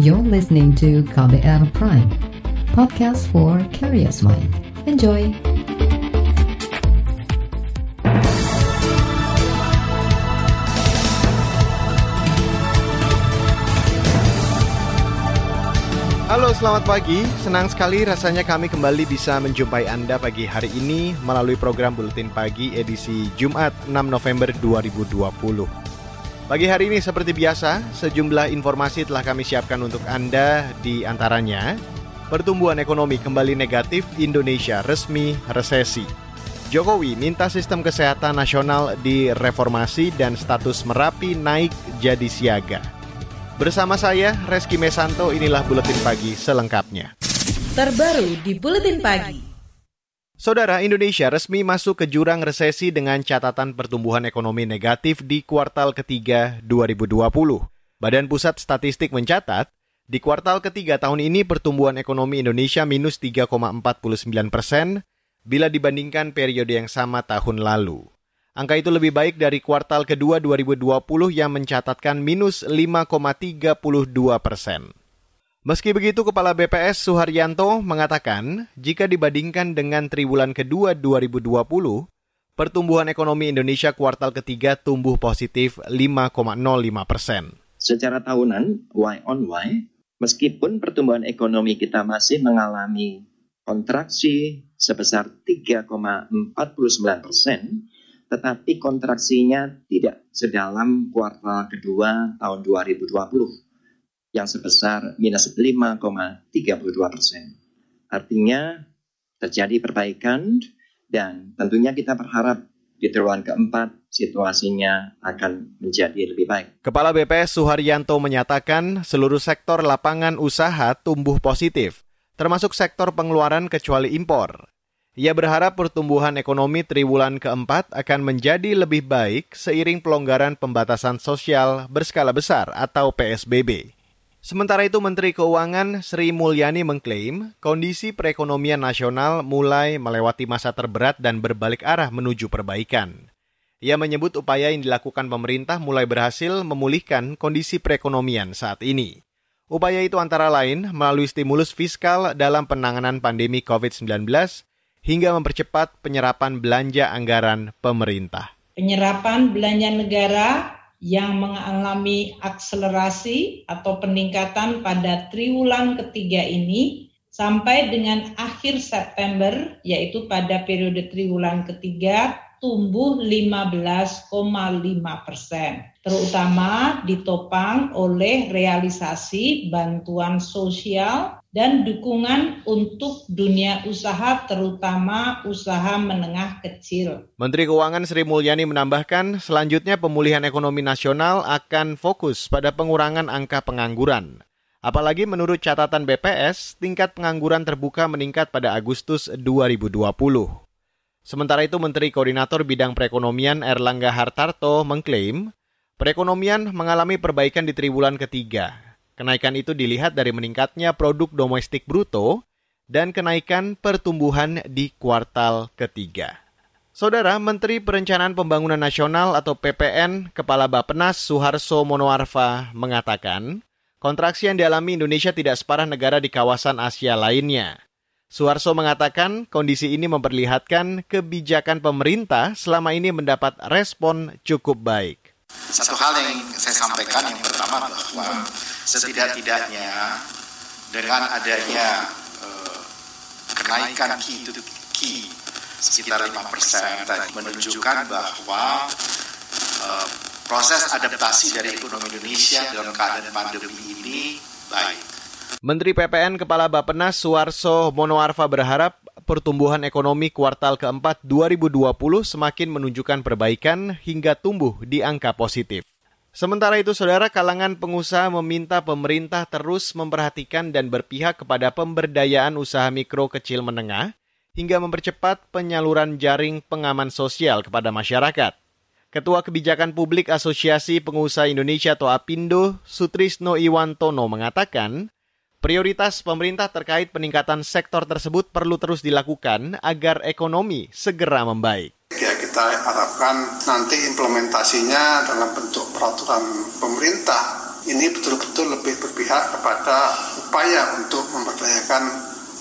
You're listening to KBR Prime, podcast for curious mind. Enjoy! Halo, selamat pagi. Senang sekali rasanya kami kembali bisa menjumpai Anda pagi hari ini melalui program Buletin Pagi edisi Jumat 6 November 2020. Pagi hari ini seperti biasa, sejumlah informasi telah kami siapkan untuk Anda di antaranya Pertumbuhan ekonomi kembali negatif, Indonesia resmi resesi. Jokowi minta sistem kesehatan nasional direformasi dan status Merapi naik jadi siaga. Bersama saya, Reski Mesanto, inilah Buletin Pagi selengkapnya. Terbaru di Buletin Pagi. Saudara Indonesia resmi masuk ke jurang resesi dengan catatan pertumbuhan ekonomi negatif di kuartal ketiga 2020. Badan Pusat Statistik mencatat, di kuartal ketiga tahun ini pertumbuhan ekonomi Indonesia minus 3,49 persen bila dibandingkan periode yang sama tahun lalu. Angka itu lebih baik dari kuartal kedua 2020 yang mencatatkan minus 5,32 persen. Meski begitu, Kepala BPS Suharyanto mengatakan, jika dibandingkan dengan triwulan kedua 2020, pertumbuhan ekonomi Indonesia kuartal ketiga tumbuh positif 5,05 persen. Secara tahunan, Y on Y, Meskipun pertumbuhan ekonomi kita masih mengalami kontraksi sebesar 3,49 persen, tetapi kontraksinya tidak sedalam kuartal kedua tahun 2020 yang sebesar minus 5,32 persen. Artinya terjadi perbaikan dan tentunya kita berharap di triwulan keempat situasinya akan menjadi lebih baik. Kepala BPS Suharyanto menyatakan seluruh sektor lapangan usaha tumbuh positif, termasuk sektor pengeluaran kecuali impor. Ia berharap pertumbuhan ekonomi triwulan keempat akan menjadi lebih baik seiring pelonggaran pembatasan sosial berskala besar atau PSBB. Sementara itu Menteri Keuangan Sri Mulyani mengklaim kondisi perekonomian nasional mulai melewati masa terberat dan berbalik arah menuju perbaikan. Ia menyebut upaya yang dilakukan pemerintah mulai berhasil memulihkan kondisi perekonomian saat ini. Upaya itu antara lain melalui stimulus fiskal dalam penanganan pandemi COVID-19 hingga mempercepat penyerapan belanja anggaran pemerintah. Penyerapan belanja negara yang mengalami akselerasi atau peningkatan pada triwulan ketiga ini sampai dengan akhir September yaitu pada periode triwulan ketiga tumbuh 15,5 persen, terutama ditopang oleh realisasi bantuan sosial dan dukungan untuk dunia usaha terutama usaha menengah kecil. Menteri Keuangan Sri Mulyani menambahkan selanjutnya pemulihan ekonomi nasional akan fokus pada pengurangan angka pengangguran. Apalagi menurut catatan BPS, tingkat pengangguran terbuka meningkat pada Agustus 2020. Sementara itu Menteri Koordinator Bidang Perekonomian Erlangga Hartarto mengklaim perekonomian mengalami perbaikan di triwulan ketiga Kenaikan itu dilihat dari meningkatnya produk domestik bruto dan kenaikan pertumbuhan di kuartal ketiga. Saudara Menteri Perencanaan Pembangunan Nasional atau PPN Kepala Bapenas Suharso Monoarfa mengatakan, kontraksi yang dialami Indonesia tidak separah negara di kawasan Asia lainnya. Suharso mengatakan kondisi ini memperlihatkan kebijakan pemerintah selama ini mendapat respon cukup baik. Satu hal yang saya sampaikan yang pertama bahwa setidak-tidaknya dengan adanya uh, kenaikan key to key sekitar 5 persen menunjukkan bahwa uh, proses adaptasi dari ekonomi Indonesia dalam keadaan pandemi ini baik. Menteri PPN Kepala Bapenas Suarso Monoarfa berharap pertumbuhan ekonomi kuartal keempat 2020 semakin menunjukkan perbaikan hingga tumbuh di angka positif. Sementara itu, saudara kalangan pengusaha meminta pemerintah terus memperhatikan dan berpihak kepada pemberdayaan usaha mikro kecil menengah hingga mempercepat penyaluran jaring pengaman sosial kepada masyarakat. Ketua Kebijakan Publik Asosiasi Pengusaha Indonesia atau APindo, Sutrisno Iwantono mengatakan, prioritas pemerintah terkait peningkatan sektor tersebut perlu terus dilakukan agar ekonomi segera membaik kita harapkan nanti implementasinya dalam bentuk peraturan pemerintah ini betul-betul lebih berpihak kepada upaya untuk memberdayakan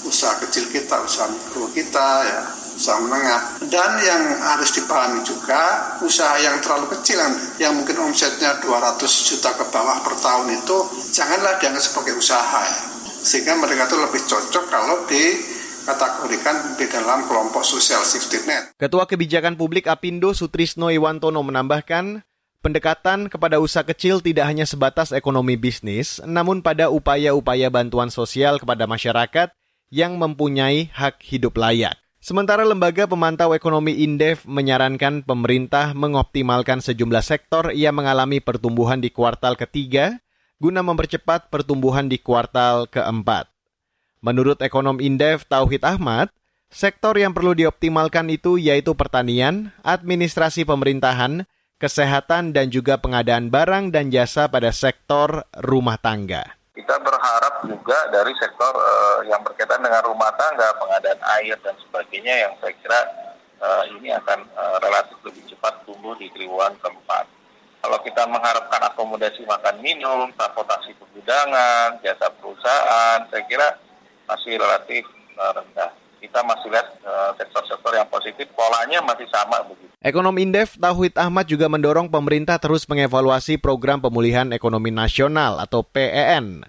usaha kecil kita, usaha mikro kita, ya, usaha menengah. Dan yang harus dipahami juga, usaha yang terlalu kecil, yang mungkin omsetnya 200 juta ke bawah per tahun itu, janganlah dianggap sebagai usaha. Ya. Sehingga mereka itu lebih cocok kalau di kategorikan di dalam kelompok sosial safety net. Ketua Kebijakan Publik Apindo Sutrisno Iwantono menambahkan, pendekatan kepada usaha kecil tidak hanya sebatas ekonomi bisnis, namun pada upaya-upaya bantuan sosial kepada masyarakat yang mempunyai hak hidup layak. Sementara lembaga pemantau ekonomi Indef menyarankan pemerintah mengoptimalkan sejumlah sektor yang mengalami pertumbuhan di kuartal ketiga guna mempercepat pertumbuhan di kuartal keempat. Menurut ekonom Indef Tauhid Ahmad, sektor yang perlu dioptimalkan itu yaitu pertanian, administrasi pemerintahan, kesehatan, dan juga pengadaan barang dan jasa pada sektor rumah tangga. Kita berharap juga dari sektor uh, yang berkaitan dengan rumah tangga, pengadaan air dan sebagainya yang saya kira uh, ini akan uh, relatif lebih cepat tumbuh di triwulan keempat. Kalau kita mengharapkan akomodasi makan minum, transportasi pergudangan, jasa perusahaan, saya kira masih relatif uh, rendah. Kita masih lihat uh, sektor-sektor yang positif, polanya masih sama begitu. Ekonom Indef Tauhid Ahmad juga mendorong pemerintah terus mengevaluasi program pemulihan ekonomi nasional atau PEN.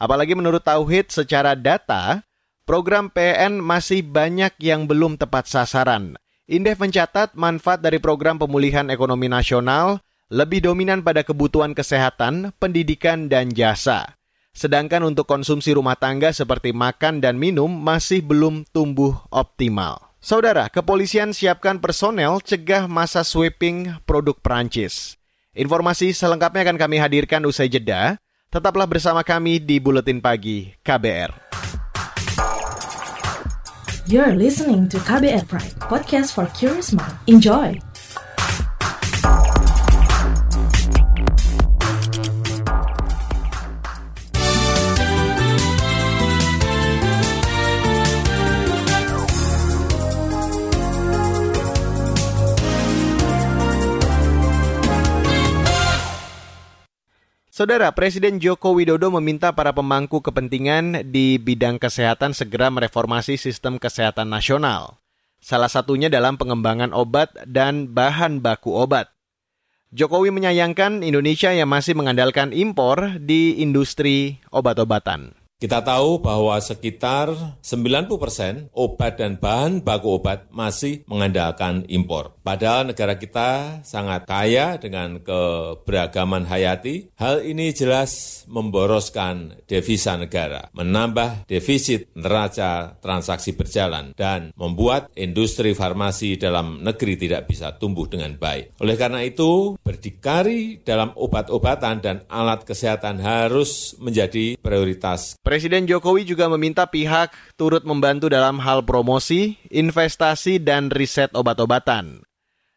Apalagi menurut Tauhid secara data, program PEN masih banyak yang belum tepat sasaran. Indef mencatat manfaat dari program pemulihan ekonomi nasional lebih dominan pada kebutuhan kesehatan, pendidikan, dan jasa. Sedangkan untuk konsumsi rumah tangga seperti makan dan minum masih belum tumbuh optimal. Saudara, kepolisian siapkan personel cegah masa sweeping produk Perancis. Informasi selengkapnya akan kami hadirkan usai jeda. Tetaplah bersama kami di Buletin Pagi KBR. You're listening to KBR Pride, podcast for curious mind. Enjoy! Saudara, Presiden Joko Widodo meminta para pemangku kepentingan di bidang kesehatan segera mereformasi sistem kesehatan nasional. Salah satunya dalam pengembangan obat dan bahan baku obat. Jokowi menyayangkan Indonesia yang masih mengandalkan impor di industri obat-obatan. Kita tahu bahwa sekitar 90 persen obat dan bahan baku obat masih mengandalkan impor. Padahal negara kita sangat kaya dengan keberagaman hayati. Hal ini jelas memboroskan devisa negara, menambah defisit neraca transaksi berjalan, dan membuat industri farmasi dalam negeri tidak bisa tumbuh dengan baik. Oleh karena itu, berdikari dalam obat-obatan dan alat kesehatan harus menjadi prioritas Presiden Jokowi juga meminta pihak turut membantu dalam hal promosi, investasi, dan riset obat-obatan.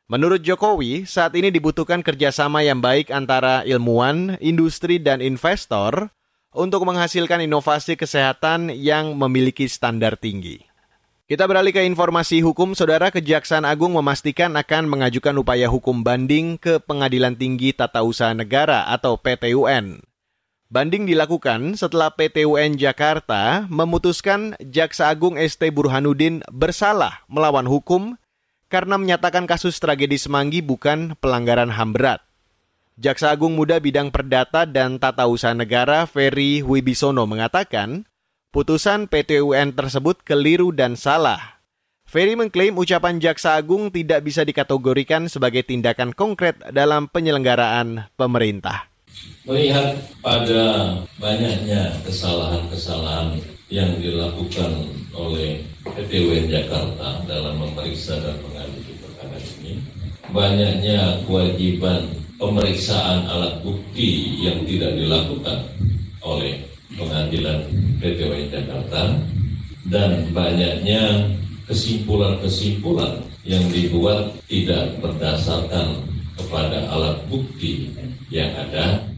Menurut Jokowi, saat ini dibutuhkan kerjasama yang baik antara ilmuwan, industri, dan investor untuk menghasilkan inovasi kesehatan yang memiliki standar tinggi. Kita beralih ke informasi hukum, Saudara Kejaksaan Agung memastikan akan mengajukan upaya hukum banding ke Pengadilan Tinggi Tata Usaha Negara atau PTUN. Banding dilakukan setelah PT UN Jakarta memutuskan Jaksa Agung ST Burhanuddin bersalah melawan hukum karena menyatakan kasus tragedi Semanggi bukan pelanggaran HAM berat. Jaksa Agung Muda Bidang Perdata dan Tata Usaha Negara Ferry Wibisono mengatakan, putusan PT UN tersebut keliru dan salah. Ferry mengklaim ucapan Jaksa Agung tidak bisa dikategorikan sebagai tindakan konkret dalam penyelenggaraan pemerintah melihat pada banyaknya kesalahan-kesalahan yang dilakukan oleh PTWN Jakarta dalam memeriksa dan mengadili perkara ini, banyaknya kewajiban pemeriksaan alat bukti yang tidak dilakukan oleh pengadilan PTWN Jakarta dan banyaknya kesimpulan-kesimpulan yang dibuat tidak berdasarkan kepada alat bukti yang ada.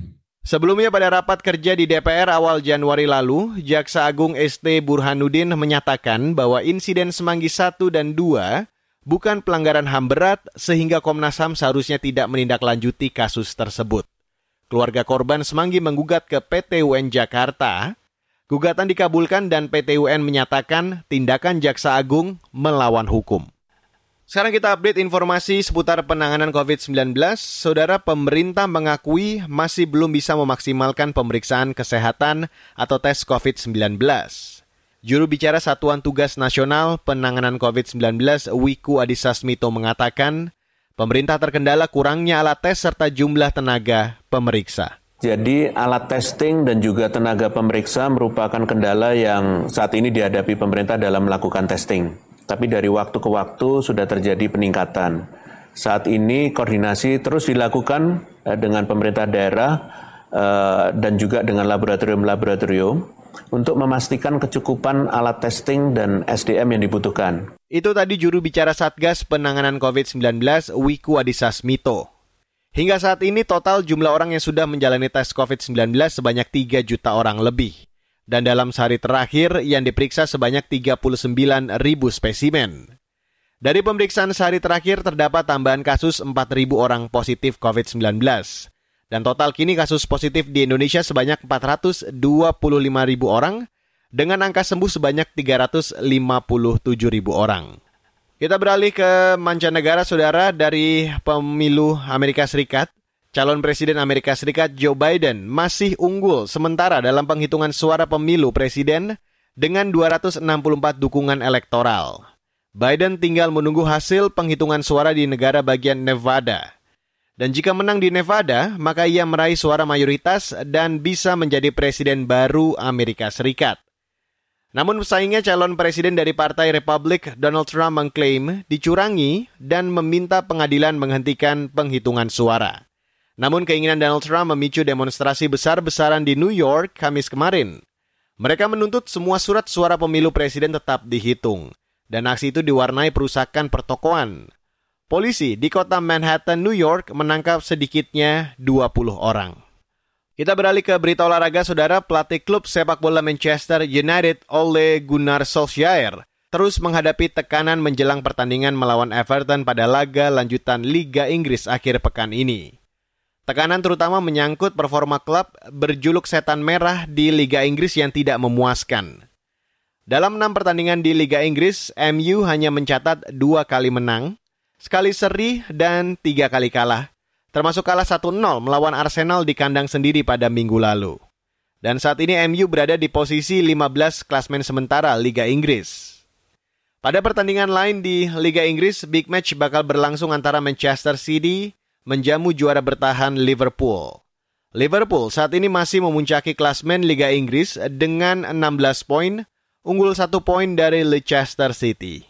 Sebelumnya pada rapat kerja di DPR awal Januari lalu, Jaksa Agung ST Burhanuddin menyatakan bahwa insiden Semanggi 1 dan 2 bukan pelanggaran HAM berat sehingga Komnas HAM seharusnya tidak menindaklanjuti kasus tersebut. keluarga korban semanggi menggugat ke PT UN Jakarta. Gugatan dikabulkan dan PT UN menyatakan tindakan Jaksa Agung melawan hukum. Sekarang kita update informasi seputar penanganan COVID-19. Saudara pemerintah mengakui masih belum bisa memaksimalkan pemeriksaan kesehatan atau tes COVID-19. Juru bicara Satuan Tugas Nasional Penanganan COVID-19 Wiku Adhisa Smito mengatakan, pemerintah terkendala kurangnya alat tes serta jumlah tenaga pemeriksa. Jadi alat testing dan juga tenaga pemeriksa merupakan kendala yang saat ini dihadapi pemerintah dalam melakukan testing. Tapi dari waktu ke waktu sudah terjadi peningkatan. Saat ini koordinasi terus dilakukan eh, dengan pemerintah daerah eh, dan juga dengan laboratorium-laboratorium untuk memastikan kecukupan alat testing dan SDM yang dibutuhkan. Itu tadi juru bicara Satgas Penanganan COVID-19 Wiku Adhisa Smito. Hingga saat ini total jumlah orang yang sudah menjalani tes COVID-19 sebanyak 3 juta orang lebih. Dan dalam sehari terakhir yang diperiksa sebanyak 39 ribu spesimen. Dari pemeriksaan sehari terakhir terdapat tambahan kasus 4 ribu orang positif COVID-19. Dan total kini kasus positif di Indonesia sebanyak 425 ribu orang dengan angka sembuh sebanyak 357 ribu orang. Kita beralih ke mancanegara, saudara, dari pemilu Amerika Serikat. Calon Presiden Amerika Serikat Joe Biden masih unggul sementara dalam penghitungan suara pemilu presiden dengan 264 dukungan elektoral. Biden tinggal menunggu hasil penghitungan suara di negara bagian Nevada. Dan jika menang di Nevada, maka ia meraih suara mayoritas dan bisa menjadi presiden baru Amerika Serikat. Namun pesaingnya calon presiden dari Partai Republik Donald Trump mengklaim dicurangi dan meminta pengadilan menghentikan penghitungan suara. Namun keinginan Donald Trump memicu demonstrasi besar-besaran di New York Kamis kemarin. Mereka menuntut semua surat suara pemilu presiden tetap dihitung. Dan aksi itu diwarnai perusakan pertokoan. Polisi di kota Manhattan, New York menangkap sedikitnya 20 orang. Kita beralih ke berita olahraga, saudara. Pelatih klub sepak bola Manchester United, Ole Gunnar Solskjaer, terus menghadapi tekanan menjelang pertandingan melawan Everton pada laga lanjutan Liga Inggris akhir pekan ini. Tekanan terutama menyangkut performa klub berjuluk setan merah di Liga Inggris yang tidak memuaskan. Dalam enam pertandingan di Liga Inggris, MU hanya mencatat dua kali menang, sekali seri, dan tiga kali kalah. Termasuk kalah 1-0 melawan Arsenal di kandang sendiri pada minggu lalu. Dan saat ini MU berada di posisi 15 klasmen sementara Liga Inggris. Pada pertandingan lain di Liga Inggris, big match bakal berlangsung antara Manchester City menjamu juara bertahan Liverpool. Liverpool saat ini masih memuncaki klasmen Liga Inggris dengan 16 poin, unggul satu poin dari Leicester City.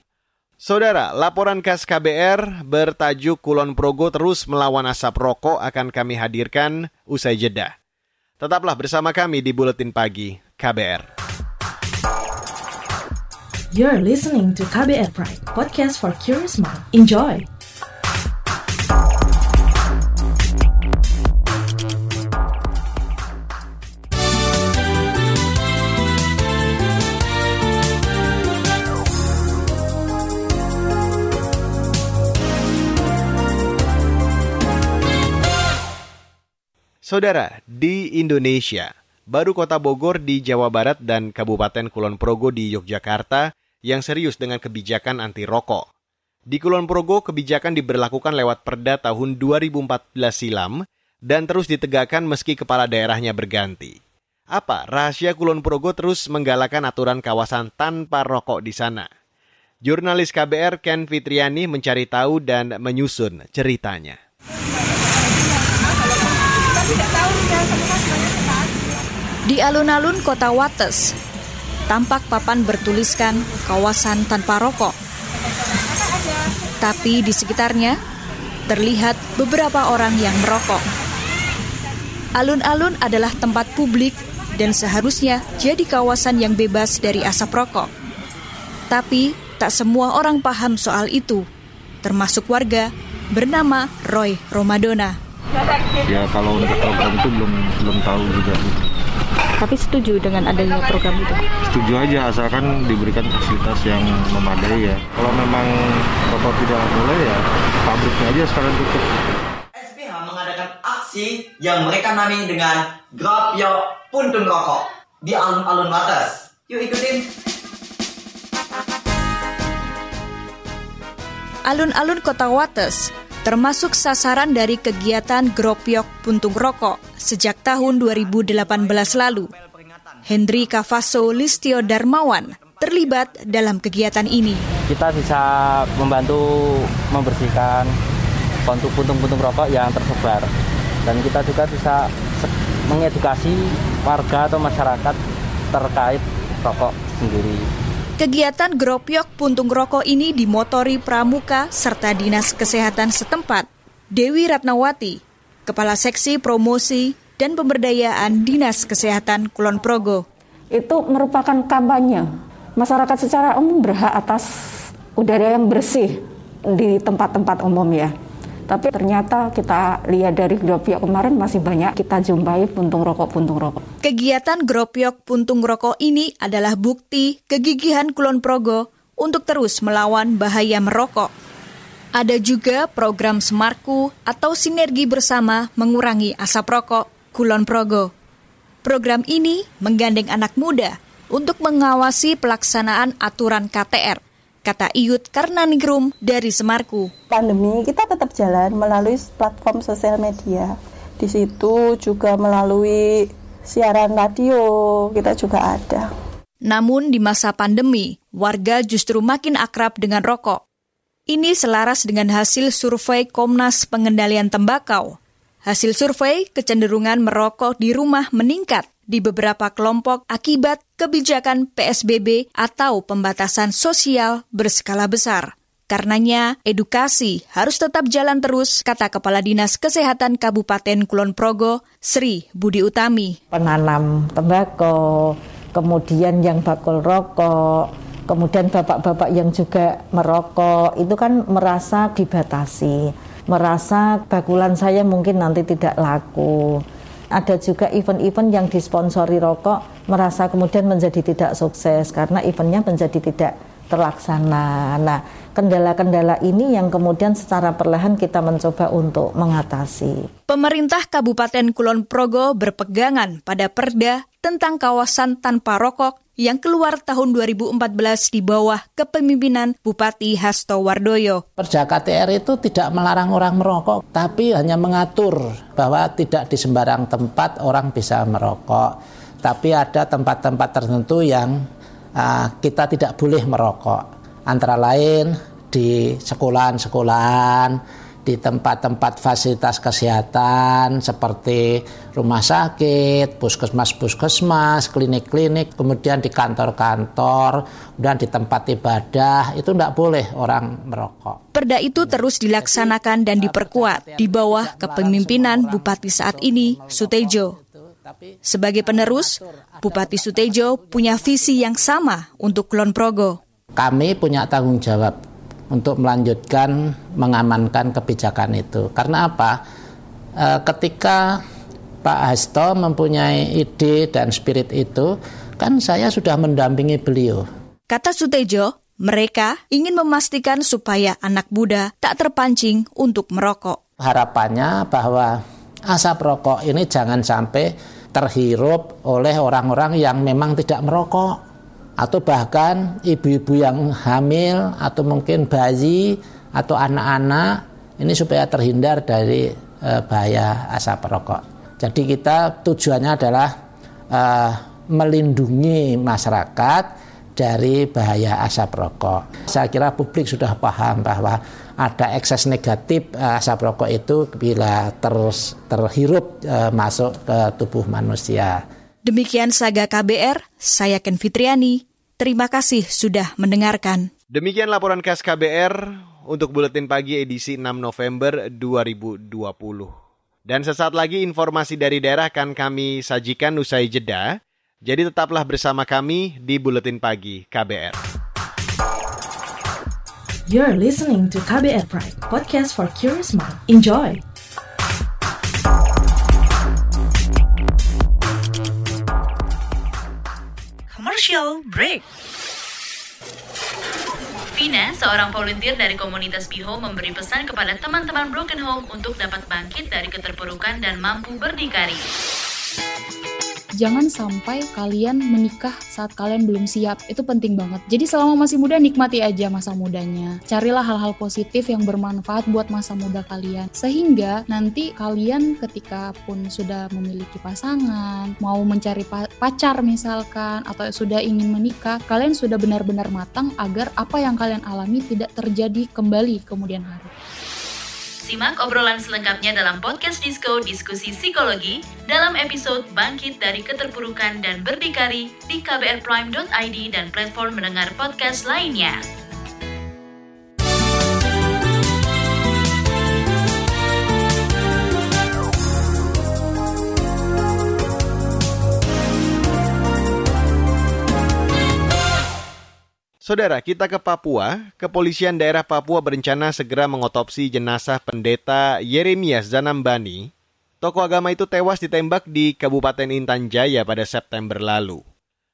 Saudara, laporan khas KBR bertajuk Kulon Progo terus melawan asap rokok akan kami hadirkan usai jeda. Tetaplah bersama kami di Buletin Pagi KBR. You're listening to KBR Pride, podcast for curious mind. Enjoy! Saudara, di Indonesia, baru kota Bogor di Jawa Barat dan Kabupaten Kulon Progo di Yogyakarta yang serius dengan kebijakan anti rokok. Di Kulon Progo, kebijakan diberlakukan lewat perda tahun 2014 silam dan terus ditegakkan meski kepala daerahnya berganti. Apa rahasia Kulon Progo terus menggalakkan aturan kawasan tanpa rokok di sana? Jurnalis KBR Ken Fitriani mencari tahu dan menyusun ceritanya. Di alun-alun kota Wates, tampak papan bertuliskan kawasan tanpa rokok. Tapi di sekitarnya terlihat beberapa orang yang merokok. Alun-alun adalah tempat publik dan seharusnya jadi kawasan yang bebas dari asap rokok. Tapi tak semua orang paham soal itu, termasuk warga bernama Roy Romadona. Ya kalau untuk program itu belum belum tahu juga. Tapi setuju dengan adanya program itu? Setuju aja, asalkan diberikan fasilitas yang memadai ya. Kalau memang rokok tidak boleh ya, pabriknya aja sekarang tutup. SPH mengadakan aksi yang mereka namain dengan Grab Yo Puntung Rokok di alun-alun Wates. Yuk ikutin. Alun-alun kota Wates termasuk sasaran dari kegiatan Gropyok Puntung Rokok sejak tahun 2018 lalu. Hendri Kavaso Listio Darmawan terlibat dalam kegiatan ini. Kita bisa membantu membersihkan puntung-puntung rokok yang tersebar. Dan kita juga bisa mengedukasi warga atau masyarakat terkait rokok sendiri. Kegiatan Gropyok Puntung Rokok ini dimotori Pramuka serta Dinas Kesehatan setempat. Dewi Ratnawati, Kepala Seksi Promosi dan Pemberdayaan Dinas Kesehatan Kulon Progo. Itu merupakan kampanye. Masyarakat secara umum berhak atas udara yang bersih di tempat-tempat umum ya. Tapi ternyata kita lihat dari Gropyok kemarin masih banyak kita jumpai puntung rokok-puntung rokok. Kegiatan Gropyok Puntung Rokok ini adalah bukti kegigihan Kulon Progo untuk terus melawan bahaya merokok. Ada juga program Semarku atau sinergi bersama mengurangi asap rokok Kulon Progo. Program ini menggandeng anak muda untuk mengawasi pelaksanaan aturan KTR kata Iyut Karnaningrum dari Semarku. Pandemi kita tetap jalan melalui platform sosial media. Di situ juga melalui siaran radio kita juga ada. Namun di masa pandemi, warga justru makin akrab dengan rokok. Ini selaras dengan hasil survei Komnas Pengendalian Tembakau. Hasil survei kecenderungan merokok di rumah meningkat di beberapa kelompok akibat kebijakan PSBB atau pembatasan sosial berskala besar. Karenanya, edukasi harus tetap jalan terus, kata Kepala Dinas Kesehatan Kabupaten Kulon Progo, Sri Budi Utami. Penanam tembakau, kemudian yang bakul rokok, kemudian bapak-bapak yang juga merokok, itu kan merasa dibatasi, merasa bakulan saya mungkin nanti tidak laku ada juga event-event yang disponsori rokok merasa kemudian menjadi tidak sukses karena eventnya menjadi tidak terlaksana. Nah, kendala-kendala ini yang kemudian secara perlahan kita mencoba untuk mengatasi. Pemerintah Kabupaten Kulon Progo berpegangan pada perda tentang kawasan tanpa rokok yang keluar tahun 2014 di bawah kepemimpinan Bupati Hasto Wardoyo. Perda KTR itu tidak melarang orang merokok, tapi hanya mengatur bahwa tidak di sembarang tempat orang bisa merokok. Tapi ada tempat-tempat tertentu yang uh, kita tidak boleh merokok. Antara lain di sekolahan-sekolahan, di tempat-tempat fasilitas kesehatan seperti rumah sakit, puskesmas-puskesmas, klinik-klinik, kemudian di kantor-kantor, dan di tempat ibadah, itu tidak boleh orang merokok. Perda itu terus dilaksanakan dan diperkuat di bawah kepemimpinan Bupati saat ini, Sutejo. Sebagai penerus, Bupati Sutejo punya visi yang sama untuk Kulon Progo. Kami punya tanggung jawab untuk melanjutkan mengamankan kebijakan itu. Karena apa? E, ketika Pak Hasto mempunyai ide dan spirit itu, kan saya sudah mendampingi beliau. Kata Sutejo, mereka ingin memastikan supaya anak muda tak terpancing untuk merokok. Harapannya bahwa asap rokok ini jangan sampai terhirup oleh orang-orang yang memang tidak merokok atau bahkan ibu-ibu yang hamil atau mungkin bayi atau anak-anak ini supaya terhindar dari uh, bahaya asap rokok. Jadi kita tujuannya adalah uh, melindungi masyarakat dari bahaya asap rokok. Saya kira publik sudah paham bahwa ada ekses negatif uh, asap rokok itu bila terus terhirup uh, masuk ke tubuh manusia. Demikian Saga KBR, saya Ken Fitriani. Terima kasih sudah mendengarkan. Demikian laporan khas KBR untuk Buletin Pagi edisi 6 November 2020. Dan sesaat lagi informasi dari daerah akan kami sajikan usai jeda. Jadi tetaplah bersama kami di Buletin Pagi KBR. You're listening to KBR Pride, podcast for curious mind. Enjoy! Commercial break. Vina, seorang volunteer dari komunitas Biho memberi pesan kepada teman-teman Broken Home untuk dapat bangkit dari keterpurukan dan mampu berdikari. Jangan sampai kalian menikah saat kalian belum siap. Itu penting banget. Jadi selama masih muda nikmati aja masa mudanya. Carilah hal-hal positif yang bermanfaat buat masa muda kalian. Sehingga nanti kalian ketika pun sudah memiliki pasangan, mau mencari pacar misalkan atau sudah ingin menikah, kalian sudah benar-benar matang agar apa yang kalian alami tidak terjadi kembali kemudian hari. Simak obrolan selengkapnya dalam podcast Disco Diskusi Psikologi dalam episode Bangkit dari Keterpurukan dan Berdikari di kbrprime.id dan platform mendengar podcast lainnya. Saudara, kita ke Papua. Kepolisian daerah Papua berencana segera mengotopsi jenazah pendeta Yeremias Zanambani. Tokoh agama itu tewas ditembak di Kabupaten Intan Jaya pada September lalu.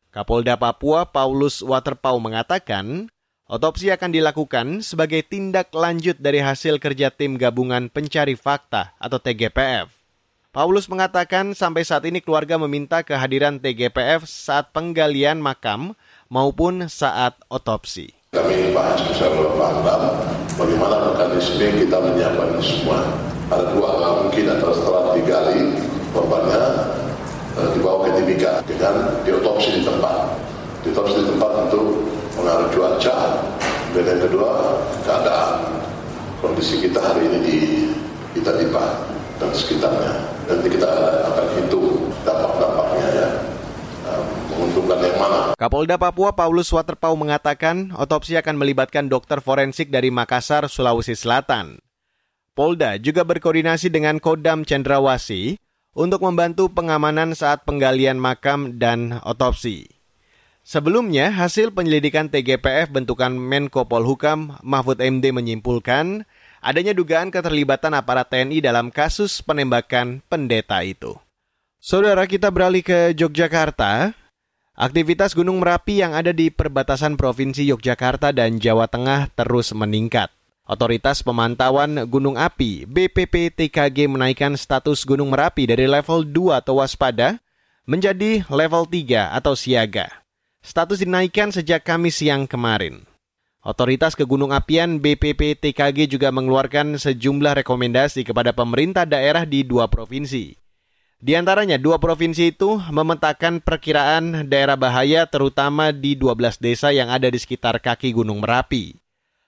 Kapolda Papua Paulus Waterpau mengatakan, otopsi akan dilakukan sebagai tindak lanjut dari hasil kerja tim gabungan pencari fakta atau TGPF. Paulus mengatakan sampai saat ini keluarga meminta kehadiran TGPF saat penggalian makam maupun saat otopsi. Kami bahas bersama Pak bagaimana mekanisme kita menyiapkan semua. Ada dua hal mungkin antara setelah digali korbannya e, dibawa ke Timika dengan diotopsi di tempat. Diotopsi di tempat untuk pengaruh cuaca dan yang kedua keadaan kondisi kita hari ini di kita dan sekitarnya. Nanti kita akan hitung dampak-dampaknya ya menguntungkan yang. Kapolda Papua Paulus Waterpau mengatakan otopsi akan melibatkan dokter forensik dari Makassar, Sulawesi Selatan. Polda juga berkoordinasi dengan Kodam Cendrawasi untuk membantu pengamanan saat penggalian makam dan otopsi. Sebelumnya, hasil penyelidikan TGPF bentukan Menko Polhukam Mahfud MD menyimpulkan adanya dugaan keterlibatan aparat TNI dalam kasus penembakan pendeta itu. Saudara kita beralih ke Yogyakarta. Aktivitas Gunung Merapi yang ada di perbatasan Provinsi Yogyakarta dan Jawa Tengah terus meningkat. Otoritas Pemantauan Gunung Api BPPTKG menaikkan status Gunung Merapi dari level 2 atau waspada menjadi level 3 atau siaga. Status dinaikkan sejak Kamis siang kemarin. Otoritas Kegunung Apian BPPTKG juga mengeluarkan sejumlah rekomendasi kepada pemerintah daerah di dua provinsi di antaranya, dua provinsi itu memetakan perkiraan daerah bahaya terutama di 12 desa yang ada di sekitar kaki Gunung Merapi.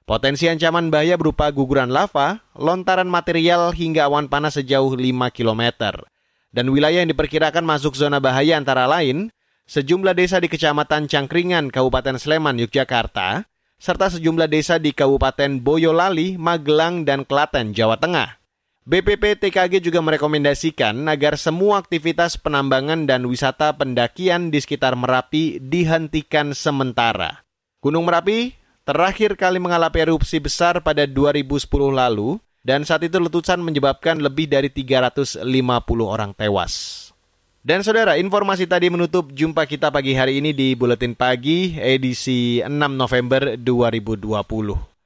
Potensi ancaman bahaya berupa guguran lava, lontaran material hingga awan panas sejauh 5 km. Dan wilayah yang diperkirakan masuk zona bahaya antara lain, sejumlah desa di Kecamatan Cangkringan, Kabupaten Sleman, Yogyakarta, serta sejumlah desa di Kabupaten Boyolali, Magelang, dan Klaten, Jawa Tengah. BPPTKG juga merekomendasikan agar semua aktivitas penambangan dan wisata pendakian di sekitar Merapi dihentikan sementara. Gunung Merapi terakhir kali mengalami erupsi besar pada 2010 lalu dan saat itu letusan menyebabkan lebih dari 350 orang tewas. Dan saudara, informasi tadi menutup jumpa kita pagi hari ini di Buletin Pagi edisi 6 November 2020.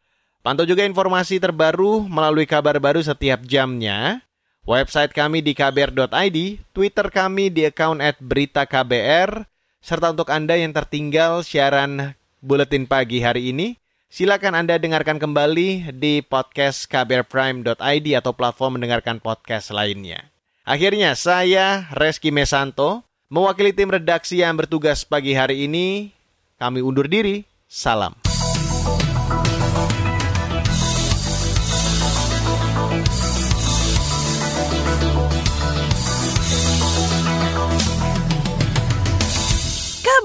Pantau juga informasi terbaru melalui kabar baru setiap jamnya. Website kami di kbr.id, Twitter kami di account at berita KBR, serta untuk Anda yang tertinggal siaran Buletin Pagi hari ini, silakan Anda dengarkan kembali di podcast kbrprime.id atau platform mendengarkan podcast lainnya. Akhirnya, saya Reski Mesanto, mewakili tim redaksi yang bertugas pagi hari ini, kami undur diri. Salam.